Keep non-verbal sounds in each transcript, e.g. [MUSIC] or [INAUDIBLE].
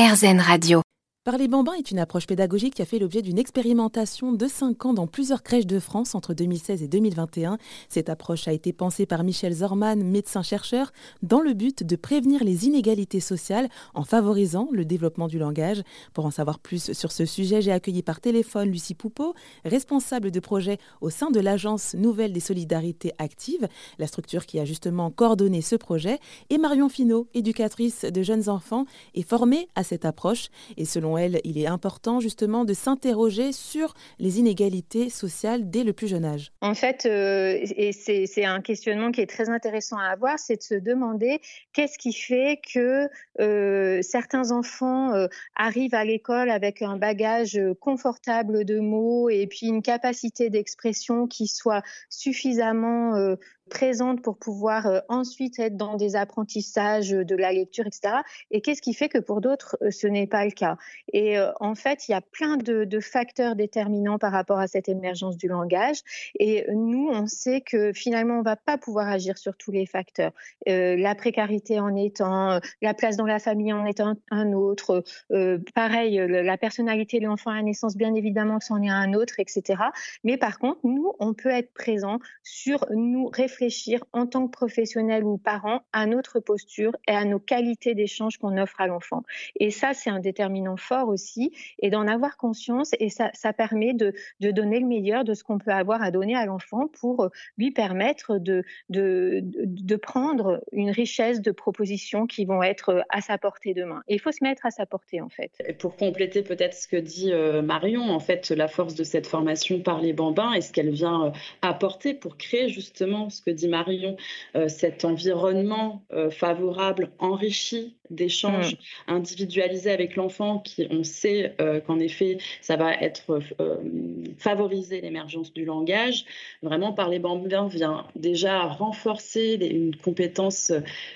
RZN Radio. Parler bambin est une approche pédagogique qui a fait l'objet d'une expérimentation de 5 ans dans plusieurs crèches de France entre 2016 et 2021. Cette approche a été pensée par Michel Zorman, médecin-chercheur, dans le but de prévenir les inégalités sociales en favorisant le développement du langage. Pour en savoir plus sur ce sujet, j'ai accueilli par téléphone Lucie Poupeau, responsable de projet au sein de l'Agence Nouvelle des Solidarités Actives, la structure qui a justement coordonné ce projet, et Marion Finot, éducatrice de jeunes enfants et formée à cette approche. Et selon elle, il est important justement de s'interroger sur les inégalités sociales dès le plus jeune âge. En fait, euh, et c'est un questionnement qui est très intéressant à avoir, c'est de se demander qu'est-ce qui fait que euh, certains enfants euh, arrivent à l'école avec un bagage confortable de mots et puis une capacité d'expression qui soit suffisamment présente pour pouvoir ensuite être dans des apprentissages de la lecture, etc. Et qu'est-ce qui fait que pour d'autres, ce n'est pas le cas? Et euh, en fait, il y a plein de, facteurs déterminants par rapport à cette émergence du langage. Et nous, on sait que finalement, on ne va pas pouvoir agir sur tous les facteurs. la précarité en étant, la place dans la famille en étant un, autre, pareil, la personnalité de l'enfant à la naissance, bien évidemment que c'en est un autre, etc. Mais par contre, nous, on peut être présent sur nous réfléchir en tant que professionnel ou parent à notre posture et à nos qualités d'échange qu'on offre à l'enfant. Et ça, c'est un déterminant fort aussi, et d'en avoir conscience, et ça, ça permet de, de, donner le meilleur de ce qu'on peut avoir à donner à l'enfant pour lui permettre de, de, de prendre une richesse de propositions qui vont être à sa portée demain. Et il faut se mettre à sa portée, en fait. Et pour compléter peut-être ce que dit euh, Marion, en fait, la force de cette formation par les bambins et ce qu'elle vient euh, apporter pour créer justement ce que dit Marion, euh, cet environnement euh, favorable, enrichi d'échanges mm. individualisés avec l'enfant, qui on sait euh, qu'en effet, ça va être favoriser l'émergence du langage. Vraiment, parler bambin vient déjà renforcer une compétence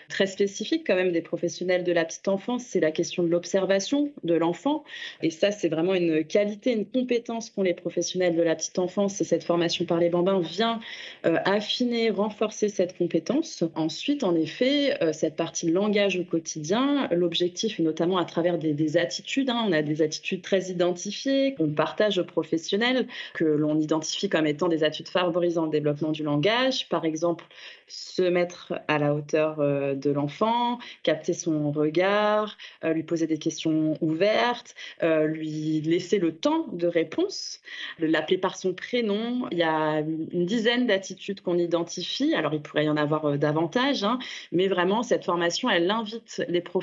très spécifique quand même des professionnels de la petite enfance, c'est la question de l'observation de l'enfant. Et ça, c'est vraiment une qualité, une compétence qu'ont les professionnels de la petite enfance. Et cette formation par les bambins vient affiner, renforcer cette compétence. Ensuite, en effet, euh, cette partie langage au quotidien, l'objectif est notamment à travers des, attitudes. Hein. on a des attitudes très identifiées qu'on partage aux professionnels, que l'on identifie comme étant des attitudes favorisant le développement du langage. Par exemple, se mettre à la hauteur euh, de l'enfant, capter son regard, euh, lui poser des questions ouvertes, lui laisser le temps de réponse, l'appeler par son prénom. Il y a une dizaine d'attitudes qu'on identifie alors, il pourrait y en avoir euh, davantage, hein, mais vraiment, cette formation, elle invite les professionnels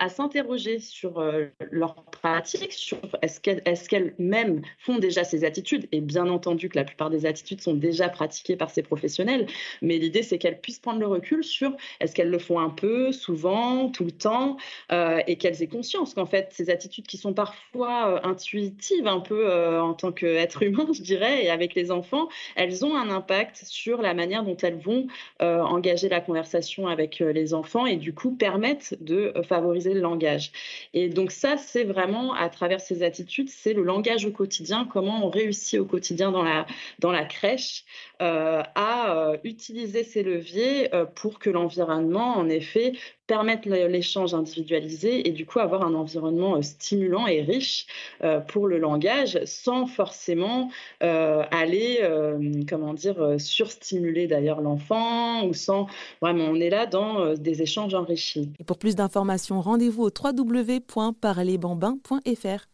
à s'interroger sur euh, leur pratique, sur est-ce qu'elles-mêmes font déjà ces attitudes. Et bien entendu que la plupart des attitudes sont déjà pratiquées par ces professionnels, mais l'idée, c'est qu'elles puissent prendre le recul sur est-ce qu'elles le font un peu, souvent, tout le temps, euh, et qu'elles aient conscience qu'en fait, ces attitudes qui sont parfois intuitives, un peu en tant qu'être humain, [LAUGHS] je dirais, et avec les enfants, elles ont un impact sur la manière dont elles vont euh, engager la conversation avec euh, les enfants et du coup permettent de euh, favoriser le langage. Et donc ça, c'est vraiment à travers ces attitudes, c'est le langage au quotidien, comment on réussit au quotidien dans la, dans la crèche à utiliser ces leviers pour que l'environnement, en effet, permettre l'échange individualisé et du coup avoir un environnement euh, stimulant et riche euh, pour le langage sans forcément euh, aller, comment dire, surstimuler d'ailleurs l'enfant ou sans vraiment on est là dans des échanges enrichis. Pour d'informations, rendez-vous au www.parlerbambin.fr.